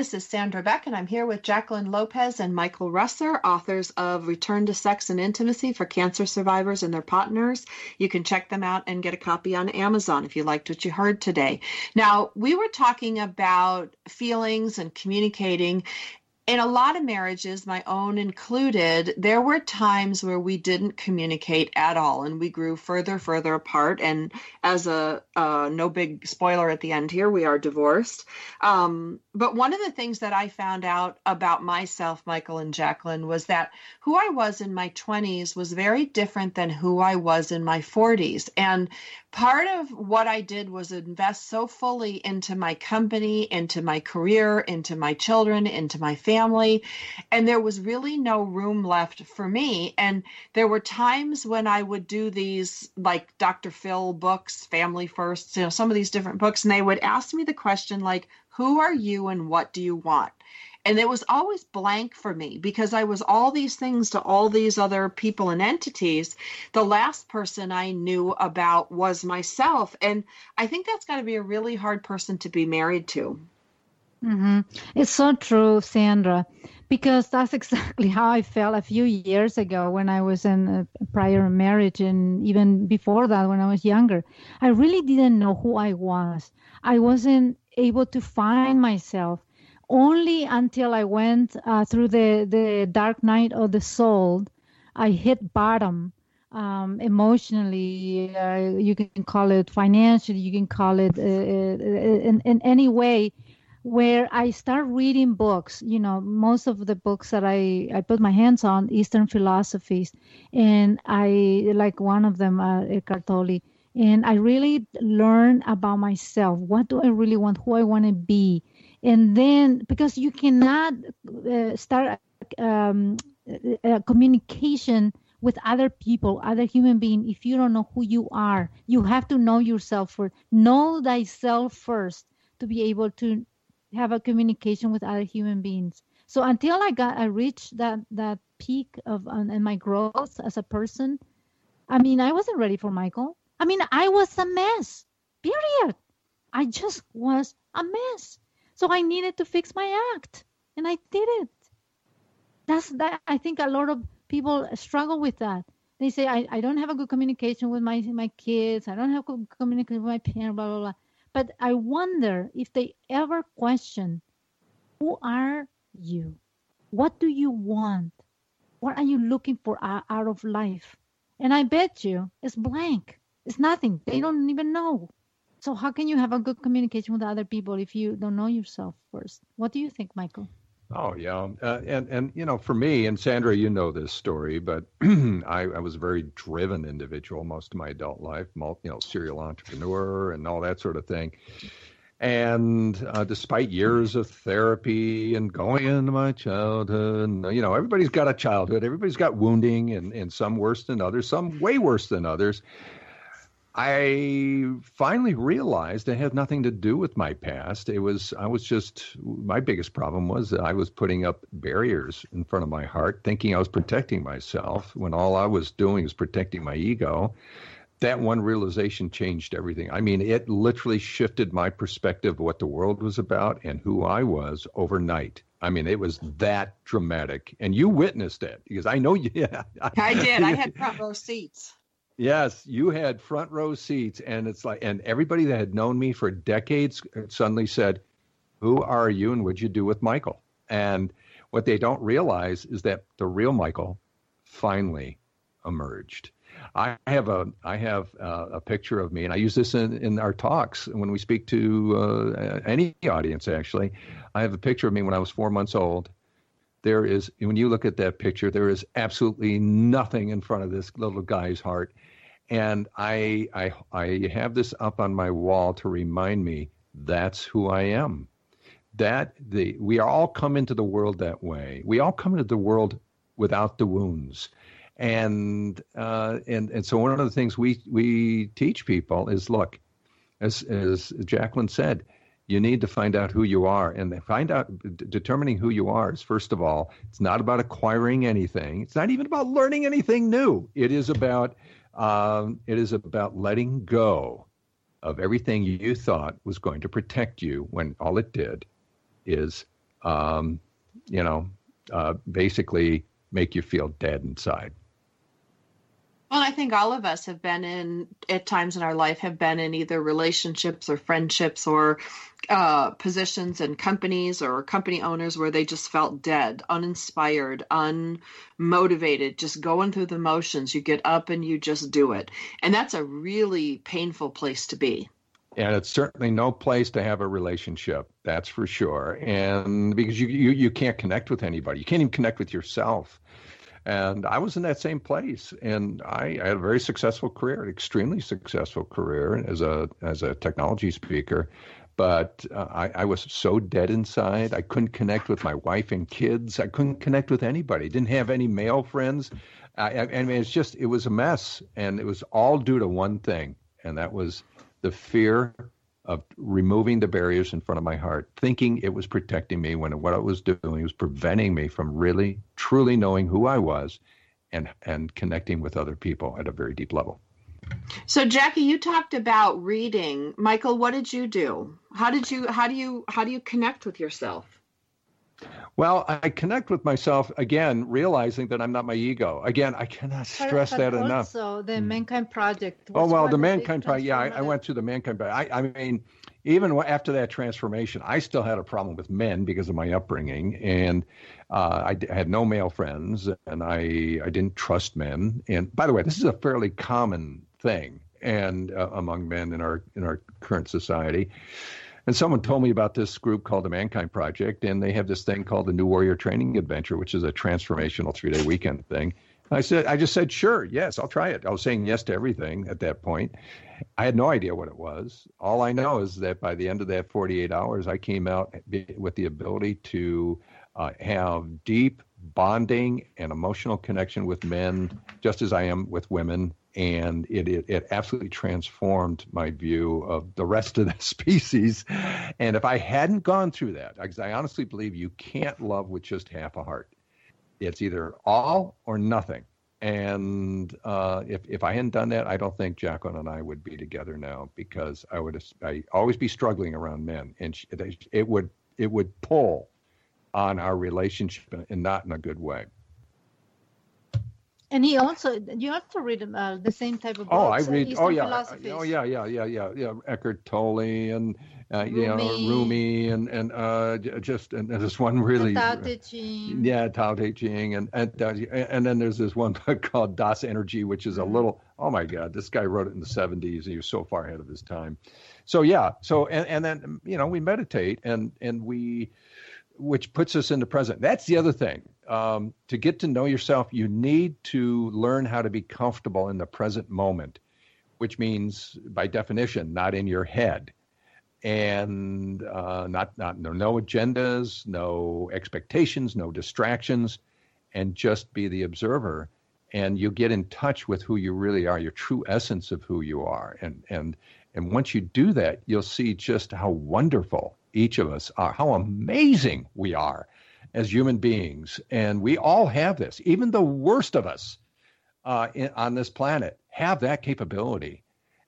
S2: This is Sandra Beck, and I'm here with Jacqueline Lopez and Michael Russer, authors of Return to Sex and Intimacy for Cancer Survivors and Their Partners. You can check them out and get a copy on Amazon if you liked what you heard today. Now, we were talking about feelings and communicating. In a lot of marriages, my own included, there were times where we didn't communicate at all and we grew further, further apart. And as a uh, no big spoiler at the end here, we are divorced. Um, but one of the things that I found out about myself, Michael and Jacqueline, was that who I was in my 20s was very different than who I was in my 40s. And part of what I did was invest so fully into my company, into my career, into my children, into my family. And there was really no room left for me. And there were times when I would do these, like Dr. Phil books, Family First, you know, some of these different books, and they would ask me the question, like, who are you and what do you want? And it was always blank for me because I was all these things to all these other people and entities. The last person I knew about was myself. And I think that's got to be a really hard person to be married to.
S4: Mm-hmm. It's so true, Sandra, because that's exactly how I felt a few years ago when I was in a prior marriage, and even before that, when I was younger. I really didn't know who I was. I wasn't able to find myself only until I went uh, through the, the dark night of the soul. I hit bottom um, emotionally. Uh, you can call it financially. You can call it uh, uh, in, in any way where I start reading books. You know, most of the books that I, I put my hands on, Eastern philosophies. And I like one of them, uh, Eckhart Tolle. And I really learn about myself. What do I really want? Who I want to be? And then, because you cannot uh, start um, uh, communication with other people, other human being, if you don't know who you are. You have to know yourself first. Know thyself first to be able to have a communication with other human beings. So until I got, I reached that that peak of um, and my growth as a person. I mean, I wasn't ready for Michael. I mean, I was a mess. Period. I just was a mess. So I needed to fix my act, and I did it. That's that. I think a lot of people struggle with that. They say, I, I don't have a good communication with my my kids. I don't have good communication with my parents. Blah blah blah. But I wonder if they ever question, who are you? What do you want? What are you looking for out out of life? And I bet you it's blank. It's nothing. They don't even know. So how can you have a good communication with other people if you don't know yourself first? What do you think, Michael?
S3: Oh yeah, uh, and and you know, for me and Sandra, you know this story, but I, I was a very driven individual most of my adult life, mul- you know, serial entrepreneur and all that sort of thing. And uh, despite years of therapy and going into my childhood, you know, everybody's got a childhood, everybody's got wounding, and and some worse than others, some way worse than others. I finally realized it had nothing to do with my past. It was I was just my biggest problem was that I was putting up barriers in front of my heart, thinking I was protecting myself when all I was doing was protecting my ego. That one realization changed everything. I mean, it literally shifted my perspective of what the world was about and who I was overnight. I mean, it was that dramatic, and you witnessed it because I know you. Yeah,
S2: I did. I had front row seats.
S3: Yes, you had front row seats, and it's like, and everybody that had known me for decades suddenly said, "Who are you, and what'd you do with Michael?" And what they don't realize is that the real Michael finally emerged. I have a I have uh, a picture of me, and I use this in, in our talks when we speak to uh, any audience. Actually, I have a picture of me when I was four months old. There is when you look at that picture, there is absolutely nothing in front of this little guy's heart, and I I I have this up on my wall to remind me that's who I am. That the we all come into the world that way. We all come into the world without the wounds and uh, and and so one of the things we we teach people is look, as as Jacqueline said, you need to find out who you are, and find out d- determining who you are is first of all, it's not about acquiring anything. It's not even about learning anything new. It is about um, it is about letting go of everything you thought was going to protect you when all it did is, um, you know, uh, basically make you feel dead inside.
S2: Well, I think all of us have been in, at times in our life, have been in either relationships or friendships or uh, positions and companies or company owners where they just felt dead, uninspired, unmotivated, just going through the motions. You get up and you just do it. And that's a really painful place to be.
S3: and it's certainly no place to have a relationship that's for sure and because you, you you can't connect with anybody you can't even connect with yourself and i was in that same place and i, I had a very successful career an extremely successful career as a as a technology speaker. But uh, I, I was so dead inside. I couldn't connect with my wife and kids. I couldn't connect with anybody. Didn't have any male friends. I, I, I mean it's just it was a mess and it was all due to one thing and that was the fear of removing the barriers in front of my heart, thinking it was protecting me when what it was doing was preventing me from really, truly knowing who I was and, and connecting with other people at a very deep level.
S2: So, Jackie, you talked about reading. Michael, what did you do? How did you? How do you? How do you connect with yourself?
S3: Well, I connect with myself again, realizing that I'm not my ego. Again, I cannot stress
S4: But
S3: that enough.
S4: Also, the Mankind Project.
S3: Oh well, the mankind project. Yeah, I, I went through the mankind project. I, I mean, even after that transformation, I still had a problem with men because of my upbringing, and uh, I d- had no male friends, and I I didn't trust men. And by the way, this is a fairly common thing, and uh, among men in our in our current society. And someone told me about this group called the Mankind Project, and they have this thing called the New Warrior Training Adventure, which is a transformational three day weekend thing. I said, I just said, sure, yes, I'll try it. I was saying yes to everything at that point. I had no idea what it was. All I know is that by the end of that 48 hours, I came out with the ability to uh, have deep bonding and emotional connection with men, just as I am with women. And it, it, it absolutely transformed my view of the rest of the species. And if I hadn't gone through that, because I honestly believe you can't love with just half a heart it's either all or nothing. And uh, if if I hadn't done that, I don't think Jacqueline and I would be together now because I would I always be struggling around men, and she, it, would it would pull on our relationship and not in a good way.
S4: And he also, you also read uh, the same type of books.
S3: Oh, I
S4: uh,
S3: read.
S4: Eastern
S3: Oh yeah. Oh yeah, yeah, yeah, yeah, yeah. Eckhart Tolle and uh, you know
S4: Rumi.
S3: Rumi and and uh, just and there's one really.
S4: Tao Te Ching.
S3: Yeah, Tao Te Ching, and and uh, and then there's this one book called Das Energi, which is a
S4: Mm-hmm.
S3: little. Oh my God, this guy wrote it in the 70s. He was so far ahead of his time. So yeah, so and and then you know we meditate and and we, which puts us in the present. That's the other thing. Um, to get to know yourself, you need to learn how to be comfortable in the present moment, which means by definition not in your head and uh, not not no, no agendas, no expectations, no distractions, and just be the observer. And you get in touch with who you really are, your true essence of who you are. And and and once you do that, you'll see just how wonderful each of us are, how amazing we are as human beings. And we all have this. Even the worst of us uh, in, on this planet have that capability.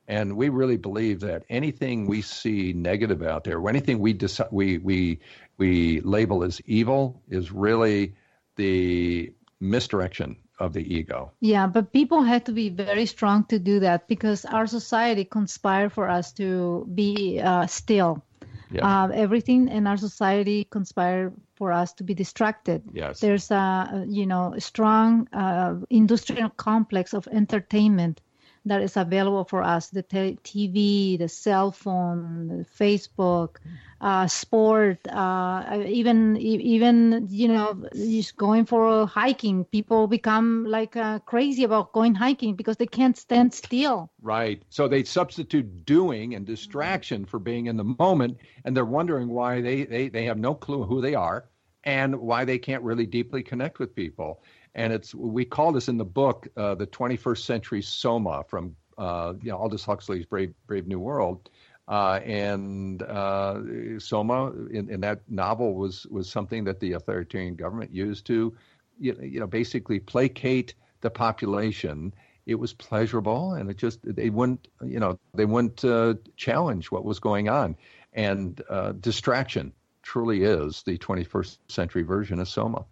S3: And we really believe that anything we see negative out there, or anything we we we we label as evil, is really the misdirection of the ego.
S4: Yeah, but people have to be very strong to do that because our society conspire for us to be uh, still.
S3: Yeah.
S4: Uh, everything in our society conspire for us to be distracted.
S3: Yes.
S4: There's a you know strong uh, industrial complex of entertainment that is available for us: the te- TV, the cell phone, Facebook, uh, sport, uh, even even you know just going for a hiking. People become like uh, crazy about going hiking because they can't stand still.
S3: Right. So they substitute doing and distraction for being in the moment, and they're wondering why they, they, they have no clue who they are and why they can't really deeply connect with people. And it's we call this in the book uh, the 21st century soma from uh, you know Aldous Huxley's Brave Brave New World. Uh, and uh, soma in, in that novel was was something that the authoritarian government used to you, you know basically placate the population. It was pleasurable and it just they wouldn't you know they wouldn't uh, challenge what was going on. And uh, distraction truly is the 21st century version of soma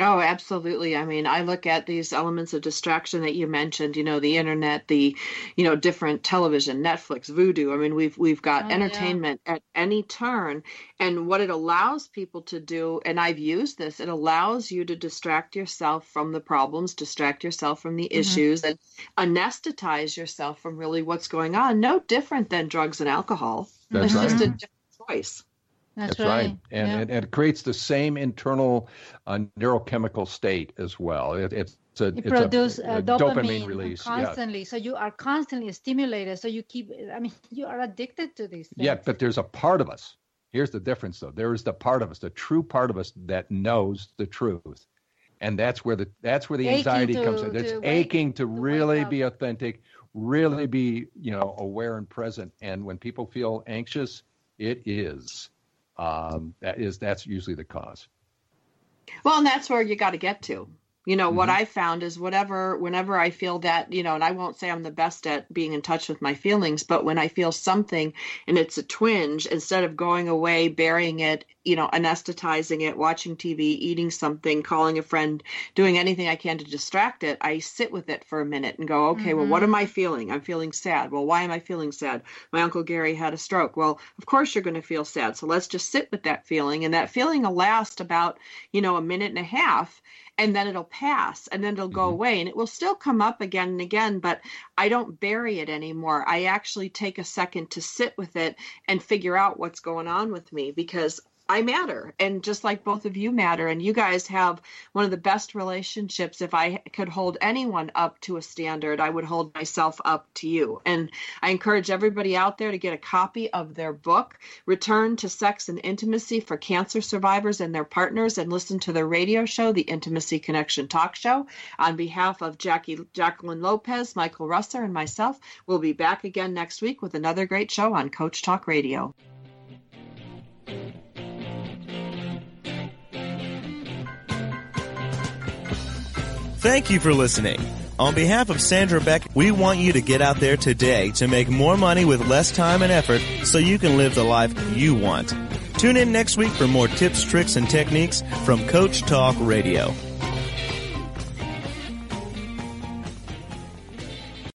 S2: Oh, absolutely. I mean, I look at these elements of distraction that you mentioned, you know, the internet, the, you know, different television, Netflix, Vudu. I mean, we've we've got
S4: Oh, yeah.
S2: entertainment at any turn and what it allows people to do and I've used this, it allows you to distract yourself from the problems, distract yourself from the
S4: Mm-hmm.
S2: issues and anesthetize yourself from really what's going on. No different than drugs and alcohol.
S3: That's
S2: it's just a different choice.
S4: That's,
S3: That's right. And,
S4: yeah.
S3: and, and it creates the same internal uh, neurochemical state as well. It, it's a,
S4: you
S3: it's
S4: produce
S3: a,
S4: uh,
S3: a
S4: dopamine,
S3: release. Yeah.
S4: constantly so you are constantly stimulated so you keep i mean you are addicted to these things
S3: Yeah, but there's a part of us. Here's the difference, though. There is the part of us, the true part of us that knows the truth, and that's where the that's where the
S4: Aching
S3: anxiety
S4: to-
S3: comes in. It's
S4: wake-
S3: aching to,
S4: to
S3: really be authentic, really be you know aware and present. And when people feel anxious, it is um, that is that's usually the cause.
S2: Well, and that's where you got to get to. You know, what
S3: Mm-hmm.
S2: I found is whatever, whenever I feel that, you know, and I won't say I'm the best at being in touch with my feelings, but when I feel something and it's a twinge, instead of going away, burying it, you know, anesthetizing it, watching TV, eating something, calling a friend, doing anything I can to distract it, I sit with it for a minute and go, okay, well, what am I feeling? I'm feeling sad. Well, why am I feeling sad? My Uncle Gary had a stroke. Well, of course you're going to feel sad. So let's just sit with that feeling. And that feeling will last about, you know, a minute and a half and then it'll pass and then it'll go mm-hmm. away and it will still come up again and again but i don't bury it anymore. I actually take a second to sit with it and figure out what's going on with me because I matter. And just like both of you matter, and you guys have one of the best relationships. If I could hold anyone up to a standard, I would hold myself up to you. And I encourage everybody out there to get a copy of their book, Return to Sex and Intimacy for Cancer Survivors and Their Partners, and listen to their radio show, the Intimacy Connection Talk Show. On behalf of Jackie, Jacqueline Lopez, Michael Russer, and myself, we'll be back again next week with another great show on Coach Talk Radio.
S1: Thank you for listening. On behalf of Sandra Beck, we want you to get out there today to make more money with less time and effort so you can live the life you want. Tune in next week for more tips, tricks, and techniques from Coach Talk Radio.